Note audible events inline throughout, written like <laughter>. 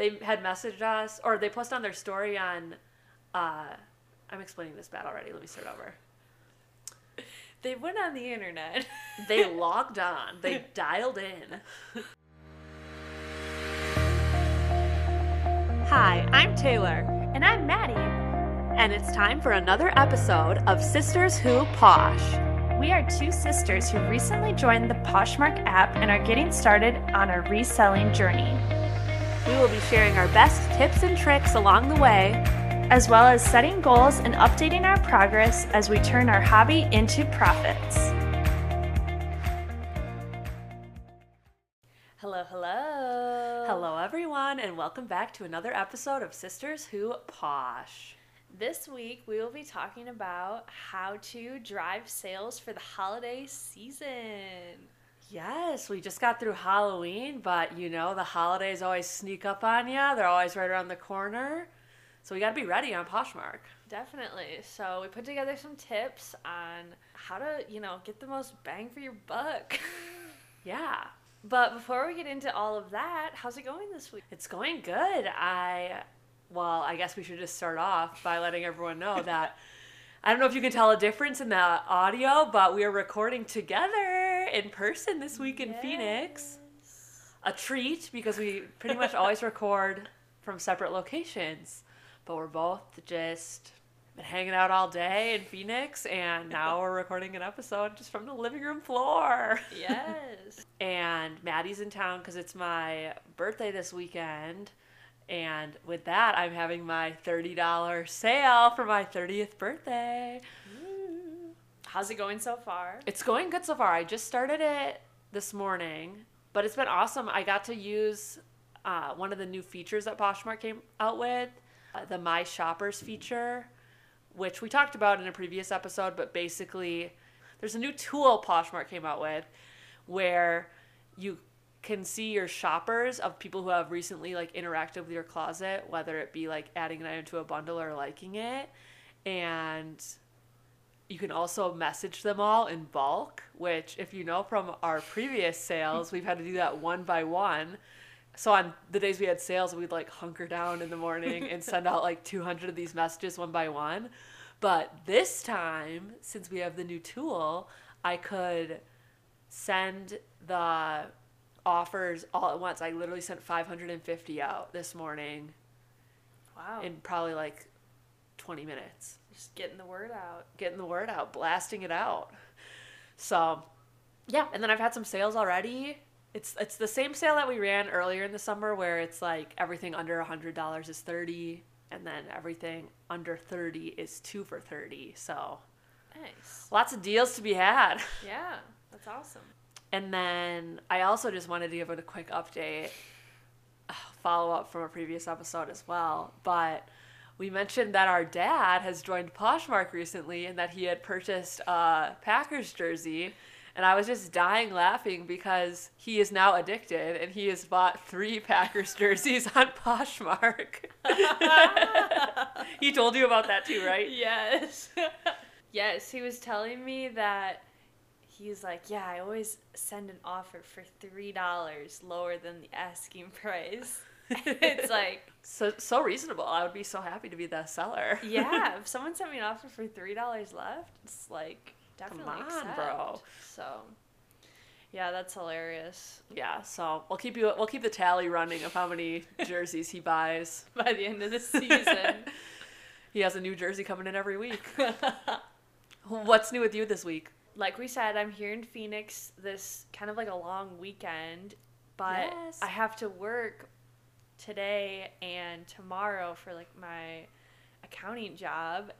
they had messaged us or they posted on their story on. Uh, I'm explaining this bad already. Let me start over. They went on the internet. <laughs> They logged on. They dialed in. Hi, I'm Taylor, and I'm Maddie. and it's time for another episode of Sisters Who Posh. We are two sisters who recently joined the Poshmark app and are getting started on our reselling journey, We will be sharing our best tips and tricks along the way. as well as setting goals and updating our progress as we turn our hobby into profits. Hello, hello. Hello, everyone, and welcome back to another episode of Sisters Who Posh. This week we will be talking about how to drive sales for the holiday season. Yes, we just got through Halloween, but you know, the holidays always sneak up on you. They're always right around the corner. So we got to be ready on Poshmark. Definitely. So we put together some tips on how to, you know, get the most bang for your buck. <laughs> Yeah, but before we get into all of that, how's it going this week? it's going good. I, well, I guess we should just start off by letting everyone know that <laughs> I don't know if you can tell a difference in the audio, but we are recording together in person this week in Phoenix. a treat because we pretty much always record from separate locations. But we're both just been hanging out all day in Phoenix, and now we're recording an episode just from the living room floor. Yes. <laughs> And Maddie's in town because it's my birthday this weekend. And with that, I'm having my $30 sale for my 30th birthday. How's it going so far? It's going good so far. I just started it this morning, but it's been awesome. I got to use uh, one of the new features that Poshmark came out with, uh, the My Shoppers feature, which we talked about in a previous episode. But basically, there's a new tool Poshmark came out with where you can see your shoppers of people who have recently like interacted with your closet, whether it be like adding an item to a bundle or liking it, and you can also message them all in bulk, which, if you know from our previous sales, we've had to do that one by one. So on the days we had sales, we'd like hunker down in the morning and send out like 200 of these messages one by one. But this time, since we have the new tool, I could send the offers all at once. I literally sent 550 out this morning Wow. in probably like 20 minutes Just getting the word out. getting the word out, blasting it out. So, yeah, and then I've had some sales already. It's it's the same sale that we ran earlier in the summer where it's like everything under a $100 is 30 and then everything under 30 is 2 for 30. So, Nice. lots of deals to be had. <laughs> Yeah, that's awesome. And then I also just wanted to give it a quick update, uh, follow up from a previous episode as well. But we mentioned that our dad has joined Poshmark recently and that he had purchased a Packers jersey. And I was just dying laughing because he is now addicted and he has bought three <laughs> Packers jerseys on Poshmark. <laughs> he told you about that too, right? Yes. <laughs> yes, he was telling me that he's like, yeah, I always send an offer for three dollars lower than the asking price. <laughs> it's like, <laughs> So so reasonable. I would be so happy to be the seller. yeah, <laughs> if someone sent me an offer for three dollars left, it's like definitely on, accept. bro. So, yeah, that's hilarious. Yeah, so we'll keep you we'll keep the tally running of how many jerseys he buys. By the end of the season. He has a new jersey coming in every week. What's new with you this week? like we said, I'm here in Phoenix this kind of like a long weekend, but Yes. I have to work today and tomorrow for like my accounting job.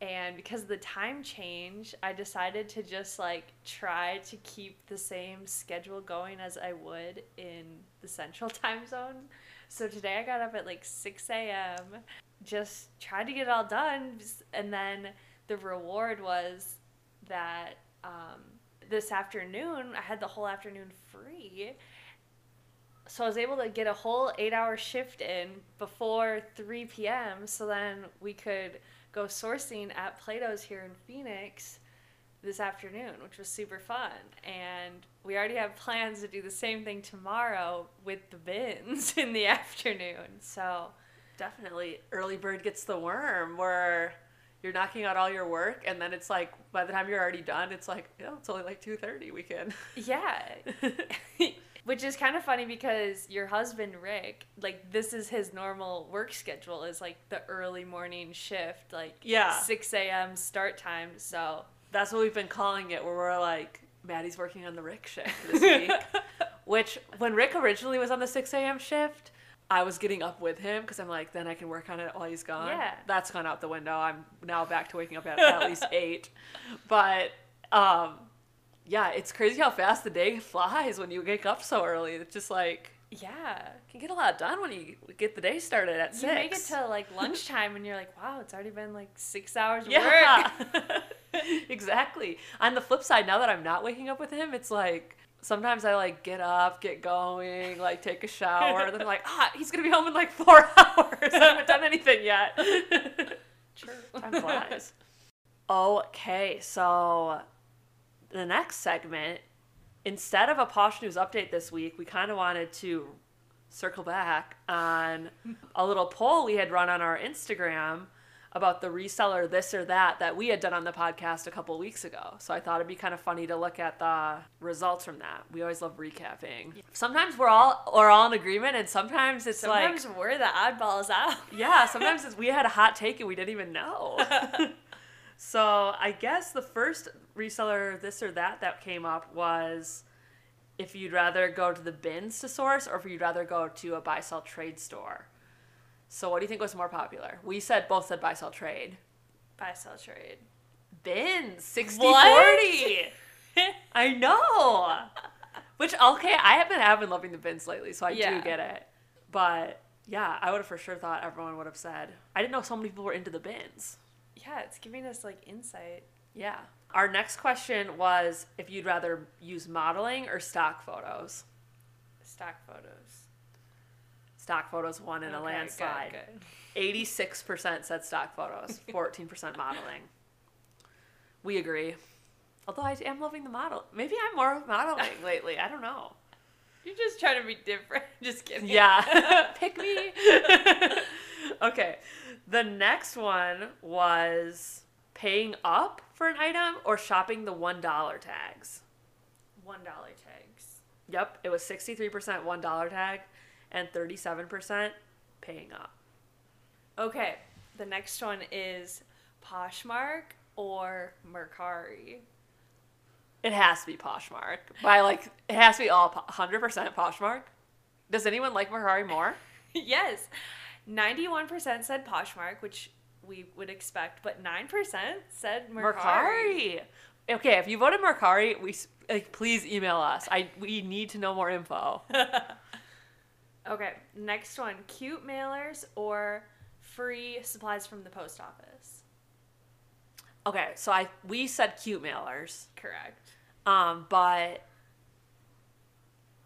And because of the time change, I decided to just like try to keep the same schedule going as I would in the central <laughs> time zone. So today I got up at like 6 a.m., just tried to get it all done. And then the reward was that um, this afternoon I had the whole afternoon free. So I was able to get a whole eight hour shift in before 3 p.m. So then we could go sourcing at Plato's here in Phoenix this afternoon, which was super fun. And we already have plans to do the same thing tomorrow with the bins <laughs> in the afternoon. So Definitely, early bird gets the worm. Where you're knocking out all your work, and then it's like by the time you're already done, it's like, oh, it's only like two thirty. We can. yeah. <laughs> <laughs> Which is kind of funny because your husband Rick, like this is his normal work schedule is like the early morning shift, like Yeah. six a.m. start time. So That's what we've been calling it. Where we're like, Maddie's working on the Rick shift <laughs> this week. Which when Rick originally was on the six a.m. shift. I was getting up with him because I'm like, then I can work on it while he's gone. Yeah. That's gone out the window. I'm now back to waking up at at least <laughs> eight. But um, yeah, it's crazy how fast the day flies when you wake up so early. It's just like yeah, you can get a lot done when you get the day started at you six. make it to like <laughs> lunchtime and you're like, wow, it's already been like six hours of yeah, work. <laughs> exactly. On the flip side, now that I'm not waking up with him, it's like sometimes I like get up, get going, like take a shower, and then I'm like, ah, he's gonna be home in like four <laughs> hours. I haven't done anything yet. True. Time flies. Okay, so the next segment, instead of a Posh News update this week, we kind of wanted to circle back on a little poll we had run on our Instagram about the reseller this or that that we had done on the podcast a couple weeks ago. So I thought it'd be kind of funny to look at the results from that. We always love recapping. Sometimes we're all we're all in agreement and sometimes it's Sometimes like we're the oddballs out. yeah, sometimes it's, we had a hot take and we didn't even know. <laughs> so I guess the first reseller this or that that came up was if you'd rather go to the bins to source or if you'd rather go to a buy sell trade store. So what do you think was more popular? We said both said buy sell trade. Buy sell trade. Bins 60 What? 40. <laughs> I know. Which okay, I have been having loving the bins lately, so I Yeah. do get it. But yeah, I would have for sure thought everyone would have said. I didn't know so many people were into the bins. Yeah, it's giving us like insight. Yeah. Our next question was if you'd rather use modeling or stock photos. Stock photos. Stock photos won in a Okay, landslide. good, good. 86% said stock photos, <laughs> 14% modeling. We agree. Although I am loving the model. Maybe I'm more modeling <laughs> lately. I don't know. You're just trying to be different. <laughs> Just kidding. Yeah. Pick me. <laughs> okay. The next one was paying up for an item or shopping the $1 tags. One dollar tags. Yep, it was 63% $1 tag and 37% paying up. Okay, the next one is Poshmark or Mercari. It has to be Poshmark. By like, it has to be all 100% Poshmark. Does anyone like Mercari more? <laughs> yes, 91% said Poshmark, which we would expect, but 9% said Mercari. Mercari. Okay, if you voted Mercari, we like please email us. I we need to know more info. <laughs> Okay, next one cute mailers or free supplies from the post office. Okay, so I we said cute mailers, Correct. um, but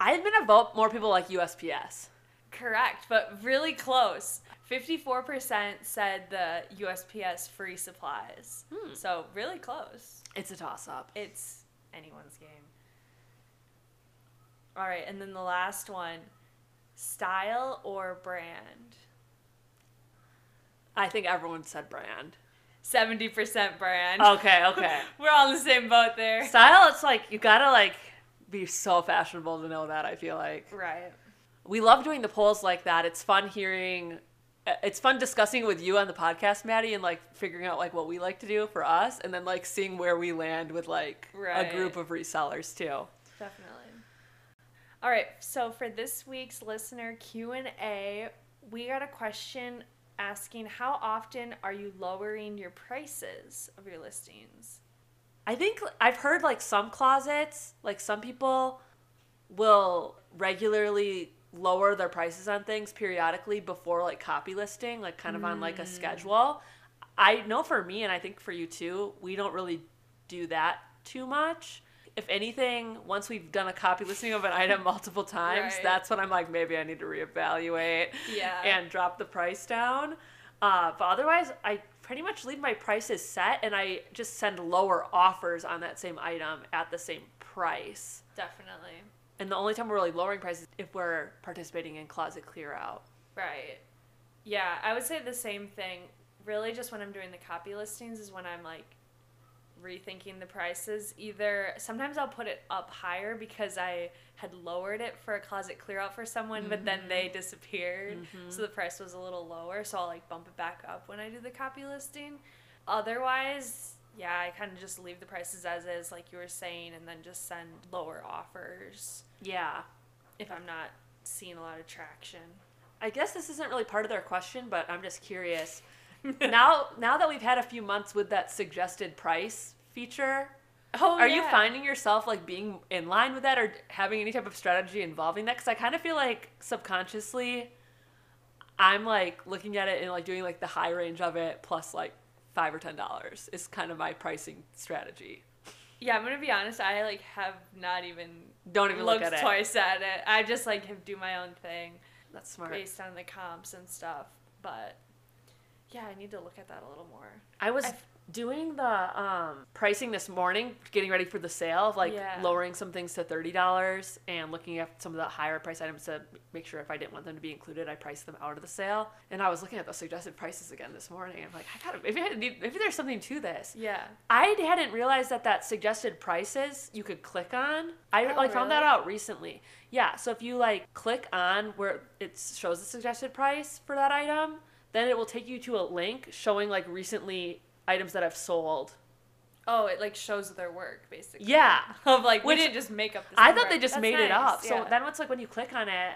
I'm gonna vote more people like USPS. Correct, but really close. 54% said the USPS free supplies. Hmm. So, really close. It's a toss up. It's anyone's game. All right, and then the last one style or brand? I think everyone said brand. 70% brand. Okay, <laughs> okay. We're all in the same boat there. Style, it's like you gotta like be so fashionable to know that. I feel like Right. We love doing the polls like that. It's fun hearing. It's fun discussing with you on the podcast, Maddie, and like figuring out like what we like to do for us, and then like seeing where we land with like Right. a group of resellers too. Definitely. All right, so for this week's listener Q&A, we got a question asking how often are you lowering your prices of your listings? I think I've heard like some closets, like some people will regularly lower their prices on things periodically before like copy listing, like kind of on like a schedule. I know for me and I think for you too, we don't really do that too much. If anything, once we've done a copy listing of an item <laughs> multiple times, Right. that's when I'm like maybe I need to reevaluate Yeah. and drop the price down. Uh, but otherwise, I pretty much leave my prices set and I just send lower offers on that same item at the same price. Definitely. And the only time we're really lowering prices if we're participating in closet clear out. Right. Yeah, I would say the same thing. Really, just when I'm doing the copy listings is when I'm like rethinking the prices. Either sometimes I'll put it up higher because I had lowered it for a closet clear out for someone, but then they mm-hmm. disappeared, mm-hmm. so the price was a little lower. So I'll like bump it back up when I do the copy listing. Otherwise, yeah, I kind of just leave the prices as is, like you were saying, and then just send lower offers Yeah. if I'm not seeing a lot of traction. I guess this isn't really part of their question, but I'm just curious. <laughs> now now that we've had a few months with that suggested price feature, Oh, are you finding yourself like being in line with that or having any type of strategy involving that? Because I kind of feel like subconsciously, I'm like looking at it and like doing like the high range of it plus like five or ten dollars is kind of my pricing strategy. Yeah, I'm gonna be honest. I like have not even Don't even looked look at it. twice at it. I just like have do my own thing That's smart. based on the comps and stuff. But yeah, I need to look at that a little more. I was I've- doing the um, pricing this morning, getting ready for the sale of like Yeah. lowering some things to thirty dollars and looking at some of the higher price items to make sure if I didn't want them to be included, I priced them out of the sale. And I was looking at the suggested prices again this morning. I'm like, I gotta maybe I need, maybe there's something to this. Yeah. I hadn't realized that that suggested prices you could click on. I Oh, like found that out recently. Yeah, so if you like click on where it shows the suggested price for that item, then it will take you to a link showing like recently items that I've sold. Oh, it like shows their work basically. Yeah. <laughs> Of like we didn't just make up. This I thought they just That's made it nice, up. So yeah. then it's like when you click on it,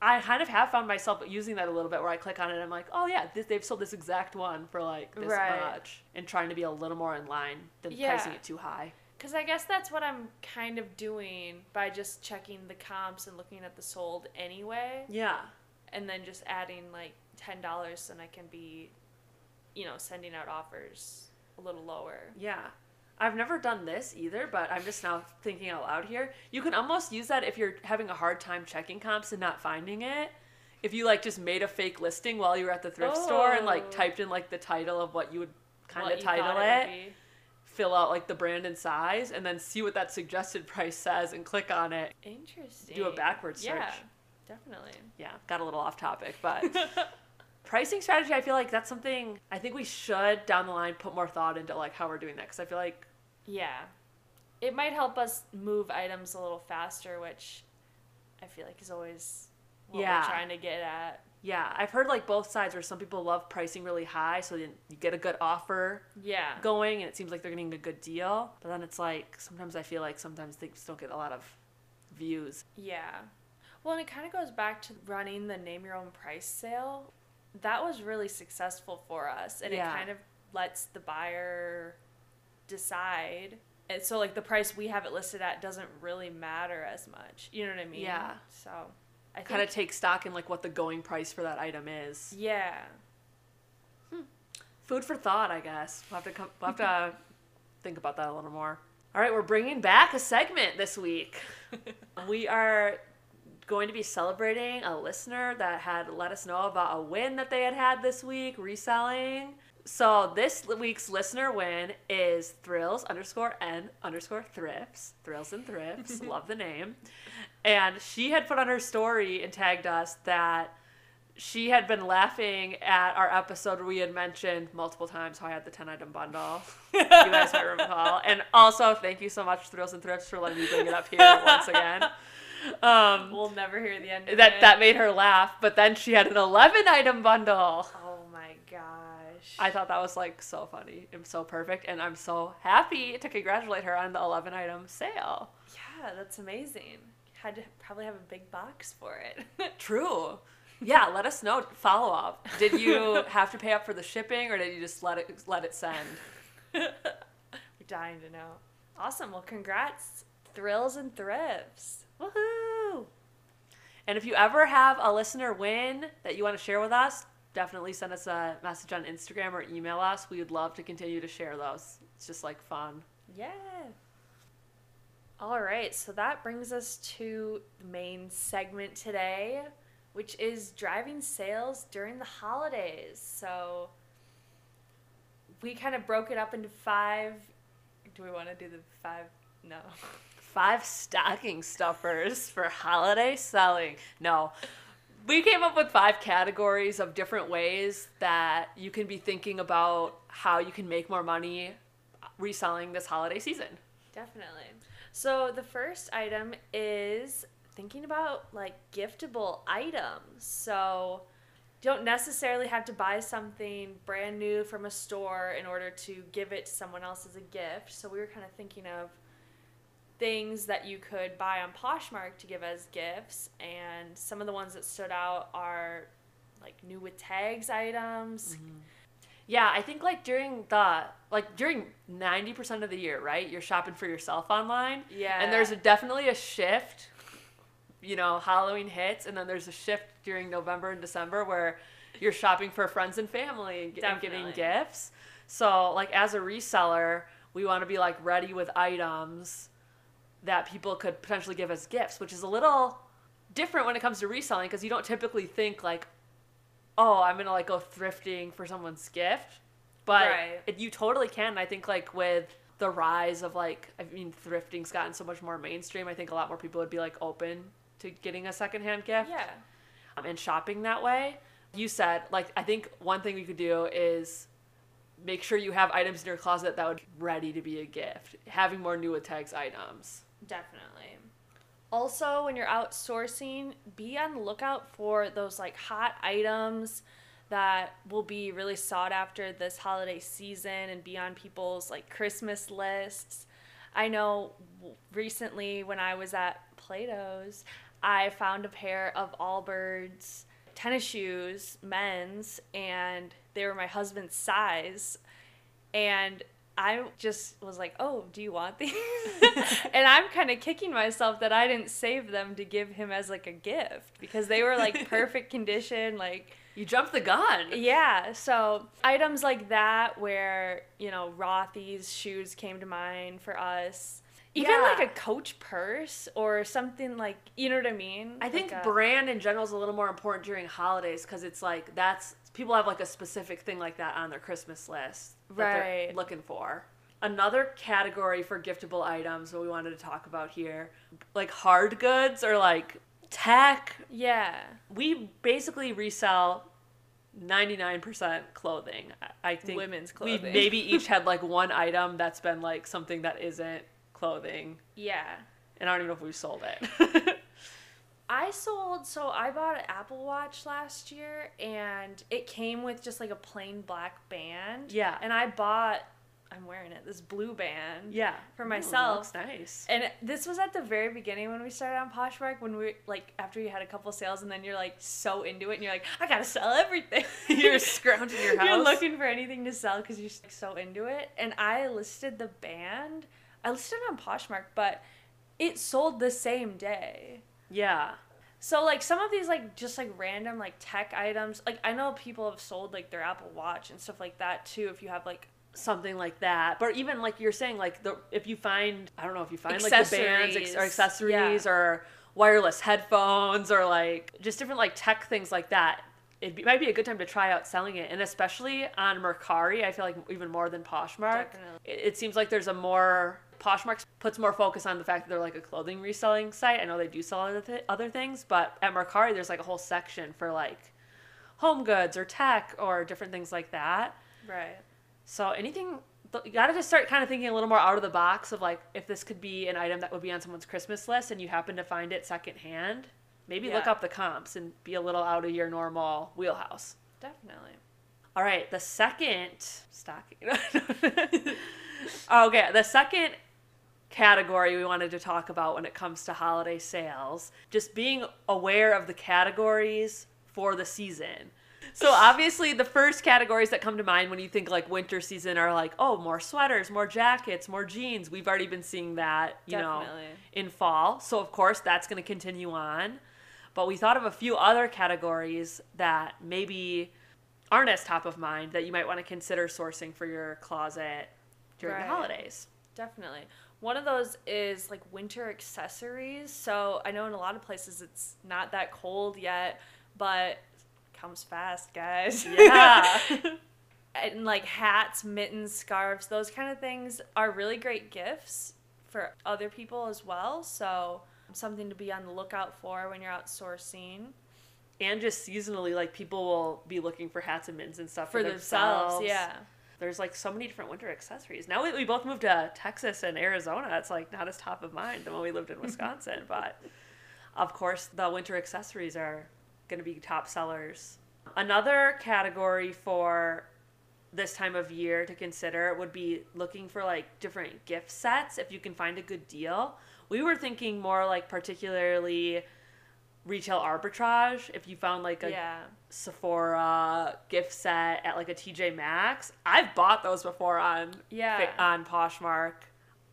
I kind of have found myself using that a little bit where I click on it and I'm like, oh yeah, this, they've sold this exact one for like this Right. much and trying to be a little more in line than Yeah. pricing it too high. Because I guess that's what I'm kind of doing by just checking the comps and looking at the sold anyway, Yeah. and then just adding like ten dollars, and I can be, you know, sending out offers a little lower. Yeah. I've never done this either, but I'm just now thinking out loud here. You can almost use that if you're having a hard time checking comps and not finding it. If you like just made a fake listing while you were at the thrift store and like Oh. typed in like the title of what you would kind of title thought it, fill out like the brand and size, and then see what that suggested <laughs> price says and click on it. Interesting. Do a backwards search. Yeah, search. definitely. Yeah, got a little off topic, but <laughs> pricing strategy, I feel like that's something I think we should down the line put more thought into like how we're doing that because I feel like Yeah. It might help us move items a little faster, which I feel like is always what Yeah. we're trying to get at. Yeah, I've heard like both sides where some people love pricing really high, so then you get a good offer Yeah. going, and it seems like they're getting a good deal. But then it's like sometimes I feel like sometimes things don't get a lot of views. Yeah. Well, and it kind of goes back to running the name your own price sale. That was really successful for us, and Yeah. it kind of lets the buyer decide. And so, like, the price we have it listed at doesn't really matter as much. You know what I mean? Yeah. So, I. Kind of take stock in like what the going price for that item is. Yeah. Hmm. Food for thought, I guess. We'll have to come, we'll have to <laughs> think about that a little more. All right, we're bringing back a segment this week. <laughs> we are going to be celebrating a listener that had let us know about a win that they had had this week reselling. So this week's listener win is thrills underscore n underscore thrifts. Thrills and thrifts. <laughs> Love the name. And she had put on her story and tagged us that she had been laughing at our episode where we had mentioned multiple times how I had the 10 item bundle. you guys might <laughs> recall. And also, thank you so much, Thrills and Thrifts, for letting me bring it up here once again. <laughs> Um, We'll never hear the end of that it. that made her laugh, but then she had an 11 item bundle. Oh my gosh. I thought that was like so funny and so perfect, and I'm so happy to congratulate her on the 11 item sale. Yeah, that's amazing. Had to probably have a big box for it. <laughs> True. Yeah, let us know. Follow up. Did you <laughs> have to pay up for the shipping, or did you just let it let it send? <laughs> We're dying to know. Awesome. Well, congrats, Thrills and Thrifts. Woohoo! And if you ever have a listener win that you want to share with us, definitely send us a message on Instagram or email us. We would love to continue to share those. It's just like fun. Yeah. All right, so that brings us to the main segment today, which is driving sales during the holidays. So we kind of broke it up into five. Do we want to do the five? No. <laughs> Five stocking stuffers for holiday selling. No. We came up with five categories of different ways that you can be thinking about how you can make more money reselling this holiday season. Definitely. So the first item is thinking about like giftable items. So you don't necessarily have to buy something brand new from a store in order to give it to someone else as a gift. So we were kind of thinking of things that you could buy on Poshmark to give as gifts, and some of the ones that stood out are like new with tags items. Mm-hmm. Yeah, I think like during the like during 90% of the year, right? You're shopping for yourself online. Yeah. And there's a, definitely a shift. You know, Halloween hits and then there's a shift during November and December where you're shopping for friends and family and, and giving gifts. So, like as a reseller, we want to be like ready with items that people could potentially give as gifts, which is a little different when it comes to reselling because you don't typically think like, oh, I'm gonna like go thrifting for someone's gift, but Right. it, you totally can. I think like with the rise of like, I mean, thrifting's gotten so much more mainstream. I think a lot more people would be like open to getting a secondhand gift Yeah. um, and shopping that way. You said like I think one thing we could do is make sure you have items in your closet that would be ready to be a gift. Having more new with tags items. Definitely. Also, when you're outsourcing, be on the lookout for those like hot items that will be really sought after this holiday season and be on people's like Christmas lists. I know recently when I was at Plato's, I found a pair of Allbirds tennis shoes, men's, and they were my husband's size. And I just was like, "Oh, do you want these?" <laughs> and I'm kind of kicking myself that I didn't save them to give him as like a gift because they were like <laughs> perfect condition, like You jumped the gun. yeah. So items like that, where you know Rothy's shoes came to mind for us. Even Yeah. like a Coach purse or something like you know what I mean. I think Like a- brand in general is a little more important during holidays because it's like that's people have like a specific thing like that on their Christmas list that they're Right. looking for. Another category for giftable items that we wanted to talk about here, like hard goods or like tech. yeah. We basically resell 99% clothing. I- think Women's clothing. We've maybe each <laughs> had like one item that's been like something that isn't clothing, Yeah. and I don't even know if we sold it. <laughs> I sold so I bought an Apple Watch last year and it came with just like a plain black band. Yeah. And I bought I'm wearing it, this blue band. yeah, For Ooh, myself. looks nice. And it- this was at the very beginning when we started on Poshmark when we like after you had a couple sales and then you're like so into it and you're like I gotta sell everything. <laughs> You're scrounging your <laughs> house. You're looking for anything to sell because you're like, so into it. And I listed the band. I listed it on Poshmark, but it sold the same day. Yeah. So like some of these like just like random like tech items, like I know people have sold like their Apple Watch and stuff like that too. If you have like something like that. But even like you're saying, like the if you find I don't know if you find like the bands ex- or Accessories, yeah. or wireless headphones or like just different like tech things like that. It be, might be a good time to try out selling it, and especially on Mercari, I feel like even more than Poshmark. It, it seems like there's a more Poshmark puts more focus on the fact that they're like a clothing reselling site. I know they do sell other th- other things, but at Mercari, there's like a whole section for like home goods or tech or different things like that. right, So anything you got to just start kind of thinking a little more out of the box of like if this could be an item that would be on someone's Christmas list and you happen to find it secondhand, maybe look up the comps and be a little out of your normal wheelhouse. definitely. All right, the second stocking. <laughs> okay, the second category we wanted to talk about when it comes to holiday sales, just being aware of the categories for the season. So obviously the first categories that come to mind when you think like winter season are like, oh, more sweaters, more jackets, more jeans. We've already been seeing that, you know, in fall. So of course that's going to continue on. But we thought of a few other categories that maybe aren't as top of mind that you might want to consider sourcing for your closet during Right. the holidays. Definitely. One of those is like winter accessories. So I know in a lot of places it's not that cold yet, but comes fast, guys. Yeah. <laughs> and like hats, mittens, scarves, those kind of things are really great gifts for other people as well. So, something to be on the lookout for when you're out sourcing and just seasonally, like people will be looking for hats and mittens and stuff for for, themselves. Yeah. There's like so many different winter accessories. Now we, we both moved to Texas and Arizona. It's like not as top of mind than when we lived in <laughs> Wisconsin. but of course, the winter accessories are going to be top sellers. Another category for this time of year to consider would be looking for like different gift sets if you can find a good deal. We were thinking more like particularly retail arbitrage. If you found like a Yeah. Sephora gift set at like a TJ Maxx, I've bought those before on Yeah. on Poshmark,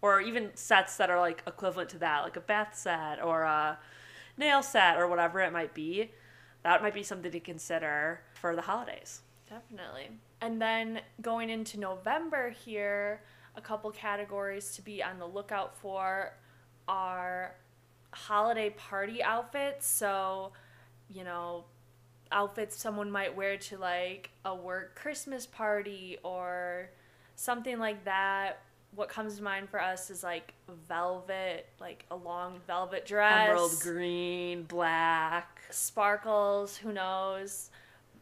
or even sets that are like equivalent to that, like a bath set or a nail set or whatever it might be. That might be something to consider for the holidays. Definitely. And then going into November here, a couple categories to be on the lookout for are holiday party outfits. So, you know, outfits someone might wear to like a work Christmas party or something like that. What comes to mind for us is like velvet, like a long velvet dress, Emerald green, black. sparkles, who knows,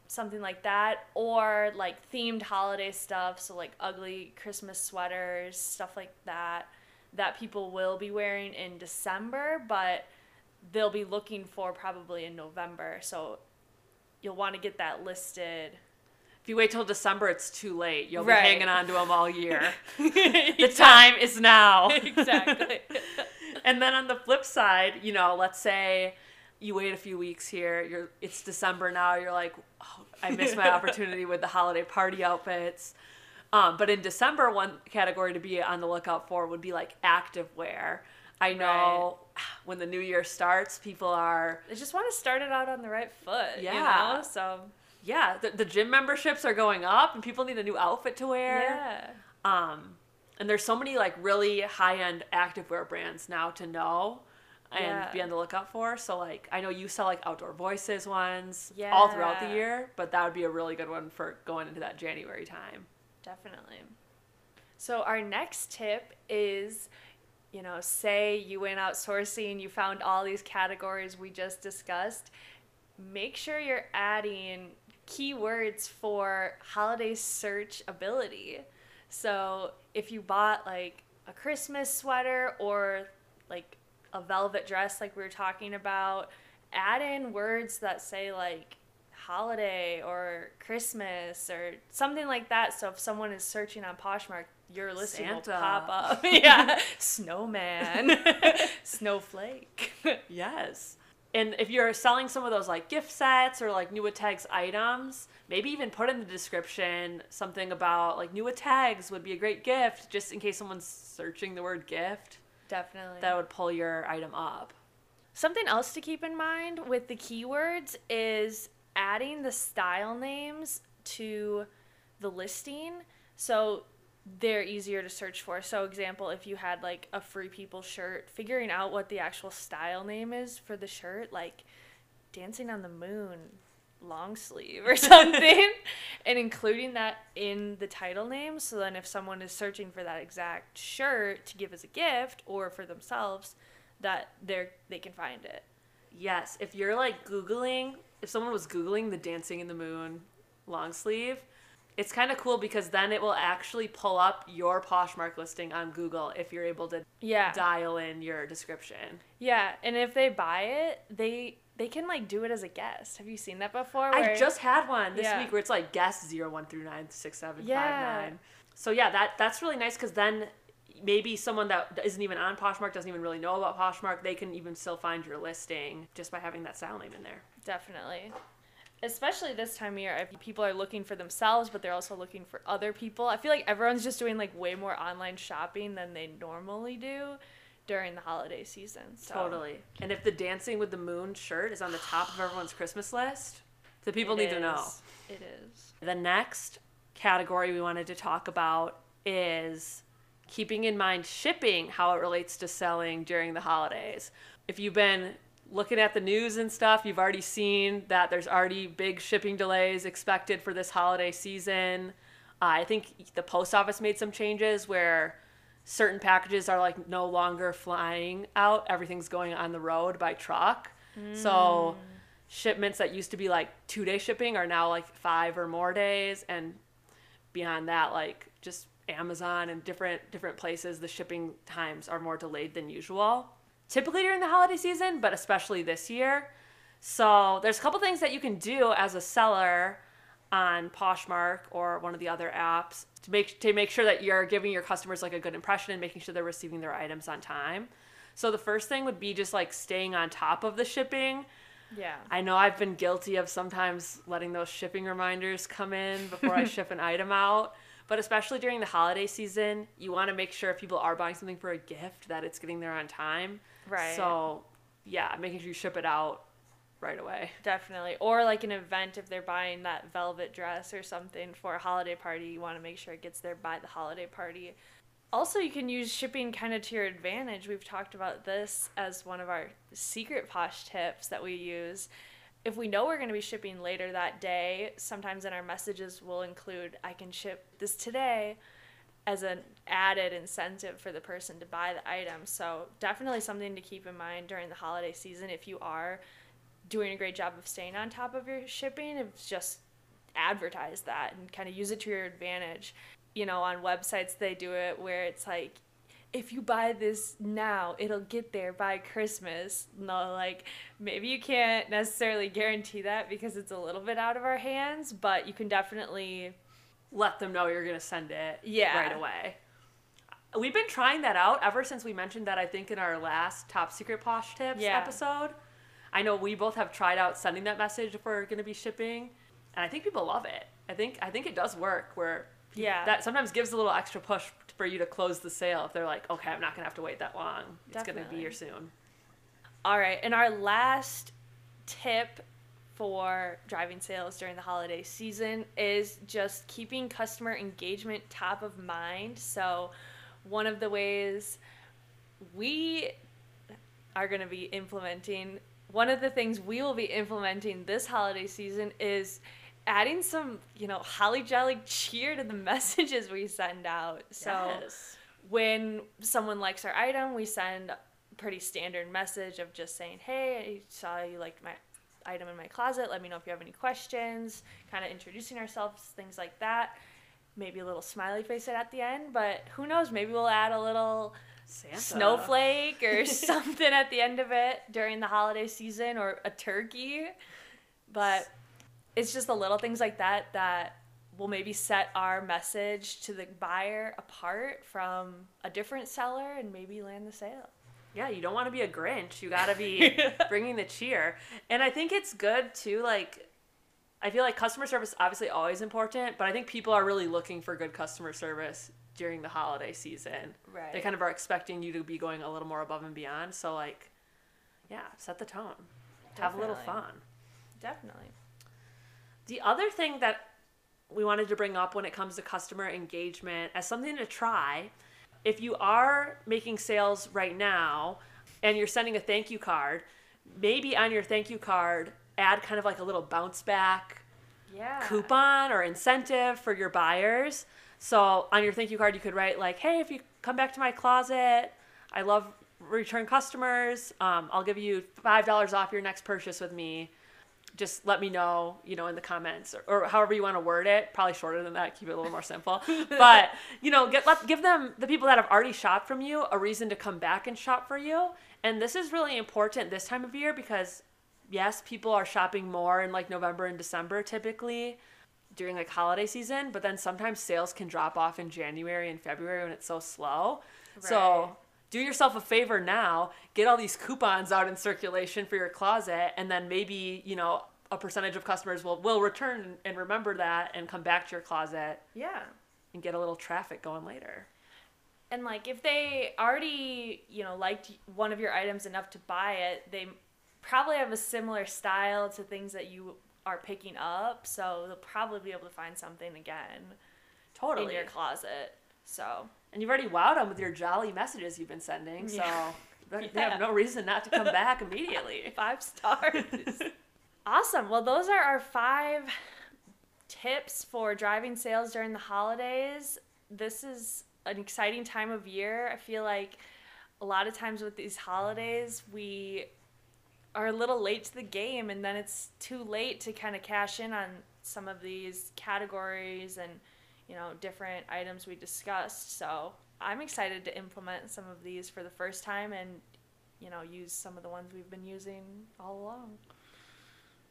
something like that, or like themed holiday stuff, so like ugly Christmas sweaters, stuff like that, that people will be wearing in December, but they'll be looking for probably in November. So you'll want to get that listed. If you wait till December, it's too late. You'll Right. be hanging on to them all year. <laughs> the time is now. <laughs> exactly. and then on the flip side, you know, let's say you wait a few weeks here. You're it's December now. You're like, oh, I missed my <laughs> opportunity with the holiday party outfits. Um, but in December, one category to be on the lookout for would be like active wear. I know when the new year starts, people are I just want to start it out on the right foot. You Yeah. know? So yeah, the, the gym memberships are going up, and people need a new outfit to wear. yeah. Um, and there's so many like really high end activewear brands now to know and Yeah. be on the lookout for. So like I know you sell like outdoor voices ones all throughout the year, but that would be a really good one for going into that January time. Definitely. So our next tip is, you know, say you went outsourcing, you found all these categories we just discussed. Make sure you're adding keywords for holiday search ability. So if you bought like a Christmas sweater or like a velvet dress like we were talking about, add in words that say like holiday or Christmas or something like that. So if someone is searching on Poshmark, your listing will pop up. <laughs> <laughs> yeah, snowman, <laughs> snowflake. Yes. And if you're selling some of those like gift sets or like new with tags items, maybe even put in the description something about like new with tags would be a great gift just in case someone's searching the word gift. Definitely. That would pull your item up. Something else to keep in mind with the keywords is adding the style names to the listing so they're easier to search for. So example, if you had like a free people shirt, figuring out what the actual style name is for the shirt, like dancing on the moon long sleeve or <laughs> something and including that in the title name so then if someone is searching for that exact shirt to give as a gift or for themselves that they're they can find it Yes, if you're like Googling, if someone was Googling the Dancing in the Moon long sleeve, it's kind of cool because then it will actually pull up your Poshmark listing on Google if you're able to yeah dial in your description. yeah and if they buy it they they can like do it as a guest have you seen that before I just had one this Yeah. week where it's like guest 01 through 9, 6, 7, 5, Yeah. 9. So yeah, that that's really nice because then maybe someone that isn't even on Poshmark doesn't even really know about Poshmark, they can even still find your listing just by having that style name in there. Definitely. Especially this time of year, if people are looking for themselves, but they're also looking for other people. I feel like everyone's just doing like way more online shopping than they normally do during the holiday season. So Totally. And if the Dancing with the Moon shirt is on the top of everyone's Christmas list, the people it need to know. It is. The next category we wanted to talk about is keeping in mind shipping, how it relates to selling during the holidays. If you've been looking at the news and stuff, you've already seen that there's already big shipping delays expected for this holiday season. Uh, I think the post office made some changes where certain packages are like no longer flying out. Everything's going on the road by truck. So shipments that used to be like two day shipping are now like five or more days and beyond that like just amazon and different different places the shipping times are more delayed than usual typically during the holiday season but especially this year so there's a couple things that you can do as a seller on poshmark or one of the other apps to make to make sure that you're giving your customers like a good impression and making sure they're receiving their items on time so the first thing would be just like staying on top of the shipping Yeah. I know I've been guilty of sometimes letting those shipping reminders come in before I <laughs> ship an item out. But especially during the holiday season, you want to make sure if people are buying something for a gift that it's getting there on time. Right. So, yeah, making sure you ship it out right away. Definitely. Or like an event if they're buying that velvet dress or something for a holiday party, you want to make sure it gets there by the holiday party. Also, you can use shipping kind of to your advantage. We've talked about this as one of our secret posh tips that we use. If we know we're going to be shipping later that day, sometimes in our messages we'll include, I can ship this today as an added incentive for the person to buy the item. So, definitely something to keep in mind during the holiday season if you are doing a great job of staying on top of your shipping. It's just advertise that and kind of use it to your advantage. You know, on websites they do it where it's like if you buy this now, it'll get there by Christmas. No, like maybe you can't necessarily guarantee that because it's a little bit out of our hands, but you can definitely Let them know you're going to send it Yeah. right away. We've been trying that out ever since we mentioned that, I think, in our last Top Secret Posh Tips Yeah. episode. I know we both have tried out sending that message if we're going to be shipping, and I think people love it. I think I think it does work where Yeah. that sometimes gives a little extra push for you to close the sale if they're like, okay, I'm not gonna have to wait that long. It's gonna be here soon. All right, and our last tip for driving sales during the holiday season is just keeping customer engagement top of mind. So, one of the ways we are going to be implementing, one of the things we will be implementing this holiday season is adding some, you know, holly jolly cheer to the <laughs> messages we send out. So, Yes. when someone likes our item, we send a pretty standard message of just saying, "Hey, I saw you liked my item in my closet. Let me know if you have any questions." Kind of introducing ourselves, things like that. Maybe a little smiley face at the end, but who knows? Maybe we'll add a little Santa. snowflake or <laughs> something at the end of it during the holiday season or a turkey. But it's just the little things like that that will maybe set our message to the buyer apart from a different seller and maybe land the sale. Yeah, you don't want to be a Grinch. You gotta be <laughs> bringing the cheer. And I think it's good too. Like, I feel like customer service obviously always important, but I think people are really looking for good customer service during the holiday season. Right. They kind of are expecting you to be going a little more above and beyond. So like, yeah, set the tone. Definitely. Have a little fun. Definitely. The other thing that we wanted to bring up when it comes to customer engagement as something to try, if you are making sales right now and you're sending a thank you card, maybe on your thank you card, add kind of like a little bounce back Yeah. coupon or incentive for your buyers. So on your thank you card, you could write like, "Hey, if you come back to my closet, I love return customers. Um, I'll give you five dollars off your next purchase with me. Just let me know, you know, in the comments or, or however you want to word it. Probably shorter than that. Keep it a little more simple. <laughs> but you know, get let, give them the people that have already shopped from you a reason to come back and shop for you. And this is really important this time of year because yes, people are shopping more in like November and December typically during like holiday season, but then sometimes sales can drop off in January and February when it's so slow. Right. So do yourself a favor now, get all these coupons out in circulation for your closet, and then maybe, you know, a percentage of customers will, will return and remember that and come back to your closet Yeah. and get a little traffic going later. And like if they already, you know, liked one of your items enough to buy it, they probably have a similar style to things that you are picking up, so they'll probably be able to find something again Totally. in your closet. So, And you've already wowed them with your jolly messages you've been sending, so Yeah. They Yeah. have no reason not to come back immediately. <laughs> Five stars. <laughs> awesome. Well, those are our five tips for driving sales during the holidays. This is an exciting time of year. I feel like a lot of times with these holidays, we are a little late to the game, and then it's too late to kind of cash in on some of these categories and you know different items we discussed. So I'm excited to implement some of these for the first time and you know use some of the ones we've been using all along.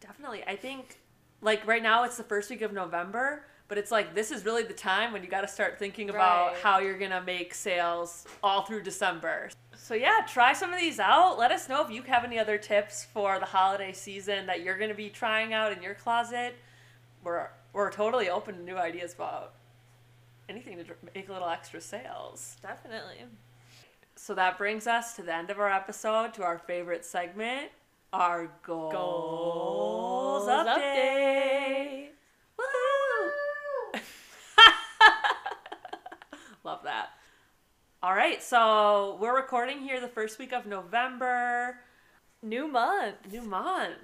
Definitely. I think like right now it's the first week of November, but it's like this is really the time when you got to start thinking about Right. how you're going to make sales all through December. So yeah, try some of these out. Let us know if you have any other tips for the holiday season that you're going to be trying out in your closet. We're we're totally open to new ideas about anything to make a little extra sales. Definitely. So that brings us to the end of our episode, to our favorite segment, our goals, Goals update. Woohoo! <laughs> Love that. All right, so we're recording here the first week of November, New month. new month.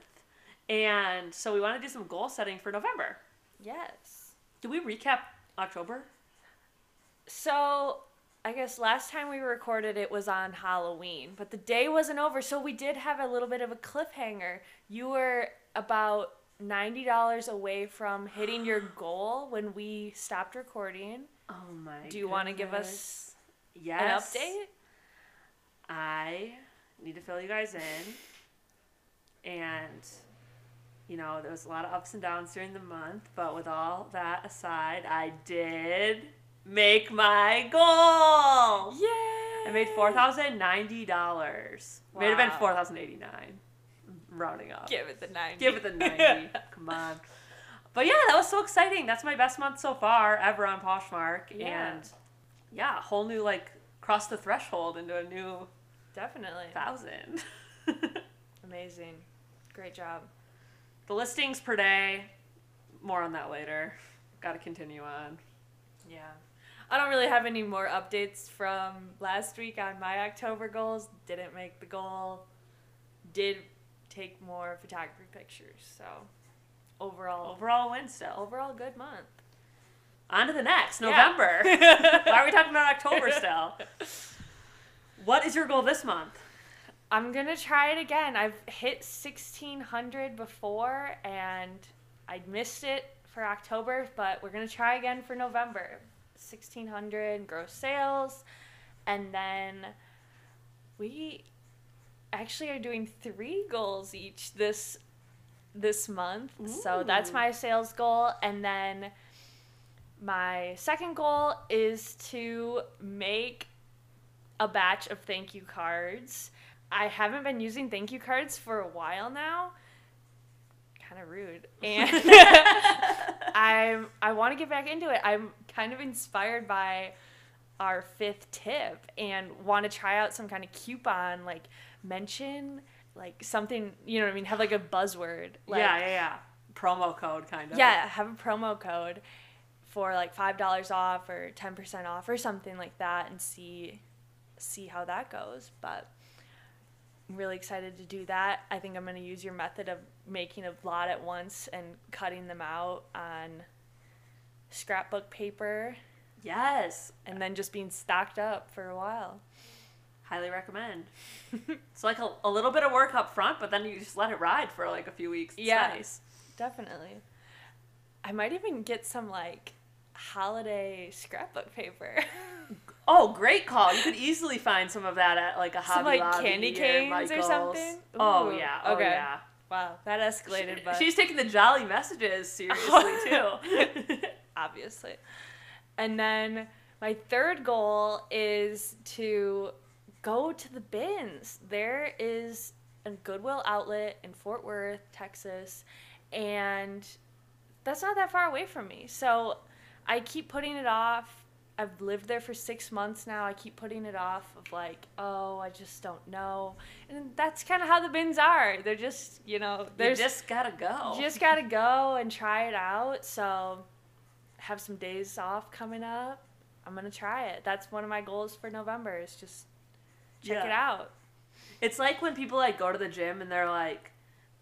And so we want to do some goal setting for November. Yes. Do we recap October? So I guess last time we recorded it was on Halloween, but the day wasn't over, so we did have a little bit of a cliffhanger. You were about ninety dollars away from hitting your <gasps> goal when we stopped recording. Oh my Do you want to give us yes. an update? I need to fill you guys in. And, you know, there was a lot of ups and downs during the month, but with all that aside, I did make my goal. Yeah. I made four thousand ninety dollars. May have been Wow. four thousand eighty nine. Rounding up. Give it the ninety. Give it the ninety. <laughs> Come on. But yeah, that was so exciting. That's my best month so far ever on Poshmark. Yeah. And yeah, whole new like cross the threshold into a new Definitely. thousand. <laughs> Amazing. Great job. the listings per day, more on that later. Got to continue on. Yeah. I don't really have any more updates from last week on my October goals. Didn't make the goal. Did take more photography pictures. So overall Overall win still. overall good month. On to the next, Yeah. November. <laughs> Why are we talking about October still? <laughs> What is your goal this month? I'm gonna try it again. I've hit 1600 before and I missed it for October, but we're gonna try again for November. 1600 gross sales, and then we actually are doing three goals each this this month. So that's my sales goal, and then my second goal is to make a batch of thank you cards. I haven't been using thank you cards for a while now. Kind of rude. And <laughs> <laughs> I'm I want to get back into it. I'm kind of inspired by our fifth tip and want to try out some kind of coupon like mention like something, you know what I mean, have like a buzzword. <sighs> Like, yeah, yeah, yeah. Promo code kind of. yeah, have a promo code for like five dollars off or ten percent off or something like that, and see see how that goes. But I'm really excited to do that. I think I'm gonna use your method of making a lot at once and cutting them out on scrapbook paper, Yes. and then just being stocked up for a while. Highly recommend. <laughs> it's like a, a little bit of work up front, but then you just let it ride for like a few weeks. It's Yeah. nice. Definitely. I might even get some like holiday scrapbook paper. <laughs> Oh, great call. You could easily find some of that at like a Hobby Some, like, Lobby candy canes or Michael's. something? Oh yeah. Oh okay. yeah. wow, that escalated, but She's taking the jolly messages <laughs> seriously too. Obviously. And then my third goal is to go to the bins. There is a Goodwill outlet in Fort Worth, Texas, and that's not that far away from me. So I keep putting it off. I've lived there for six months now. I keep putting it off of like, oh, I just don't know. And that's kind of how the bins are. They're just, you know, you there's just gotta go. you just gotta go and try it out. So, have some days off coming up. I'm gonna try it. That's one of my goals for November. Is just check it out. It's like when people like go to the gym and they're like,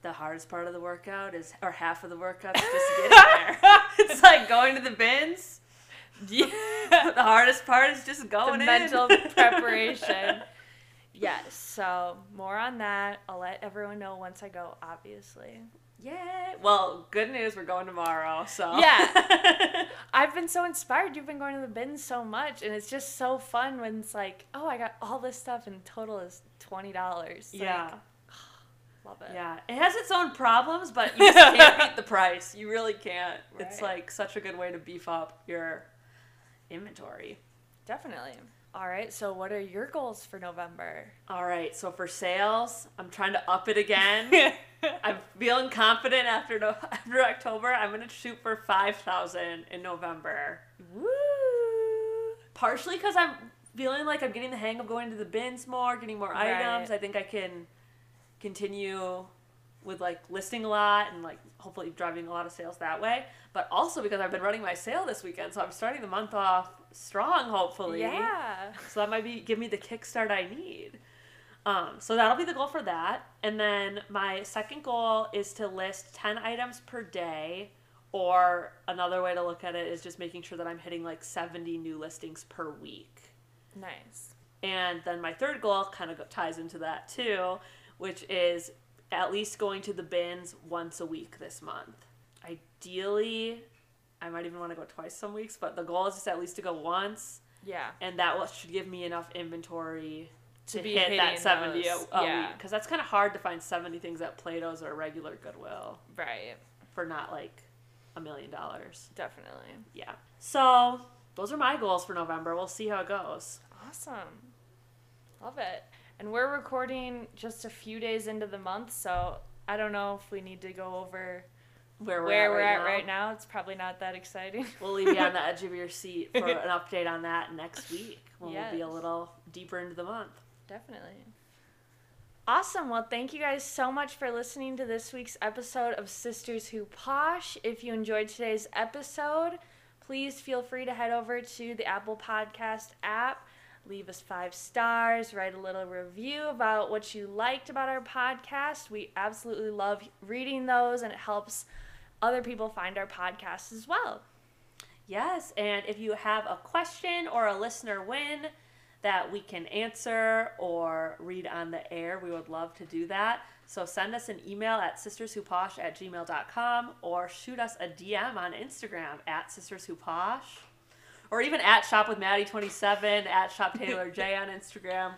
the hardest part of the workout is, or half of the workout is just getting <laughs> there. it's like going to the bins. Yeah. <laughs> The hardest part is just going the in. mental <laughs> preparation. Yes, so more on that. I'll let everyone know once I go, obviously. Yay! Well, good news, we're going tomorrow. So Yeah. <laughs> I've been so inspired. You've been going to the bins so much, and it's just so fun when it's like, oh, I got all this stuff, and total is twenty dollars. yeah, <sighs> love it. yeah. It has its own problems, but you just <laughs> can't beat the price. You really can't. It's like such a good way to beef up your inventory. definitely. All right. So, what are your goals for November? All right, so for sales, I'm trying to up it again. <laughs> I'm feeling confident after no- <laughs> after October. I'm gonna shoot for five thousand in November. Woo! Partially because I'm feeling like I'm getting the hang of going to the bins more, getting more Right. items. I think I can continue with like listing a lot and like hopefully driving a lot of sales that way. But also because I've been running my sale this weekend, so I'm starting the month off strong. Hopefully, Yeah. so that might be give me the kickstart I need. Um, so that'll be the goal for that. And then my second goal is to list 10 items per day. Or another way to look at it is just making sure that I'm hitting like 70 new listings per week. Nice. And then my third goal kind of ties into that too, which is at least going to the bins once a week this month. Ideally, I might even want to go twice some weeks, but the goal is just at least to go once Yeah. and that will, should give me enough inventory to, To be hit that 70 those, a, a yeah. week because that's kind of hard to find 70 things at plato's or regular goodwill Right. for not like a million dollars Definitely. yeah so those are my goals for november we'll see how it goes Awesome. Love it. And we're recording just a few days into the month, so I don't know if we need to go over where we're where at, we're right, at right now. It's probably not that exciting. <laughs> we'll leave you on the <laughs> edge of your seat for an update on that next week when we'll be a little deeper into the month Definitely. Awesome. Well, thank you guys so much for listening to this week's episode of Sisters Who Posh. If you enjoyed today's episode, please feel free to head over to the Apple Podcast app, leave us five stars, write a little review about what you liked about our podcast. We absolutely love reading those, and it helps other people find our podcast as well. Yes, and if you have a question or a listener win that we can answer or read on the air, we would love to do that. So send us an email at sisterswhoposh at gmail.com or shoot us a DM on Instagram at sisterswhoposh or even at shop with Maddie 27 at shop Taylor J on Instagram.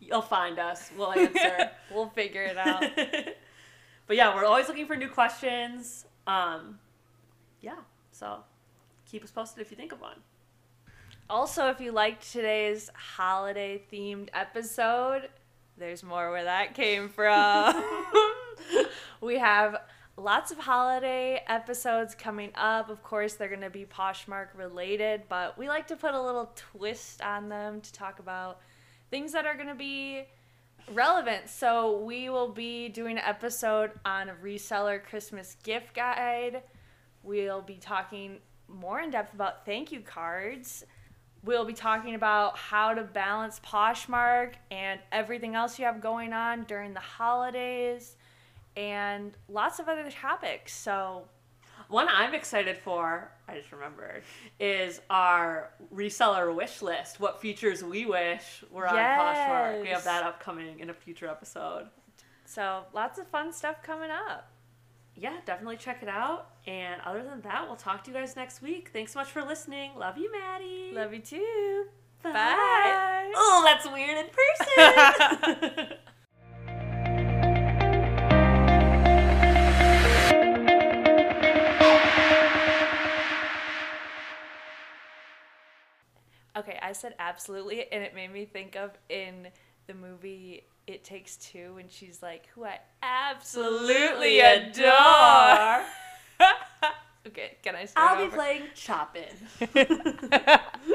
You'll find us. We'll answer. <laughs> We'll figure it out. <laughs> but yeah, we're always looking for new questions. Um, yeah, so keep us posted if you think of one. Also, if you liked today's holiday themed episode, there's more where that came from. <laughs> we have lots of holiday episodes coming up. Of course, they're going to be Poshmark related, but we like to put a little twist on them to talk about things that are going to be relevant. So, we will be doing an episode on a reseller Christmas gift guide. We'll be talking more in depth about thank you cards. We'll be talking about how to balance Poshmark and everything else you have going on during the holidays and lots of other topics. So, One I'm excited for, I just remembered, is our reseller wish list. What features we wish were on Poshmark. We have that upcoming in a future episode. so lots of fun stuff coming up. Yeah, definitely check it out. And other than that, we'll talk to you guys next week. Thanks so much for listening. Love you, Maddie. Love you too. Bye. Bye. Oh, that's weird in person. <laughs> <laughs> I said absolutely, and it made me think of in the movie It Takes Two when she's like, who I absolutely Absolutely adore. <laughs> okay, can I start I'll be playing Choppin'. <laughs> <laughs>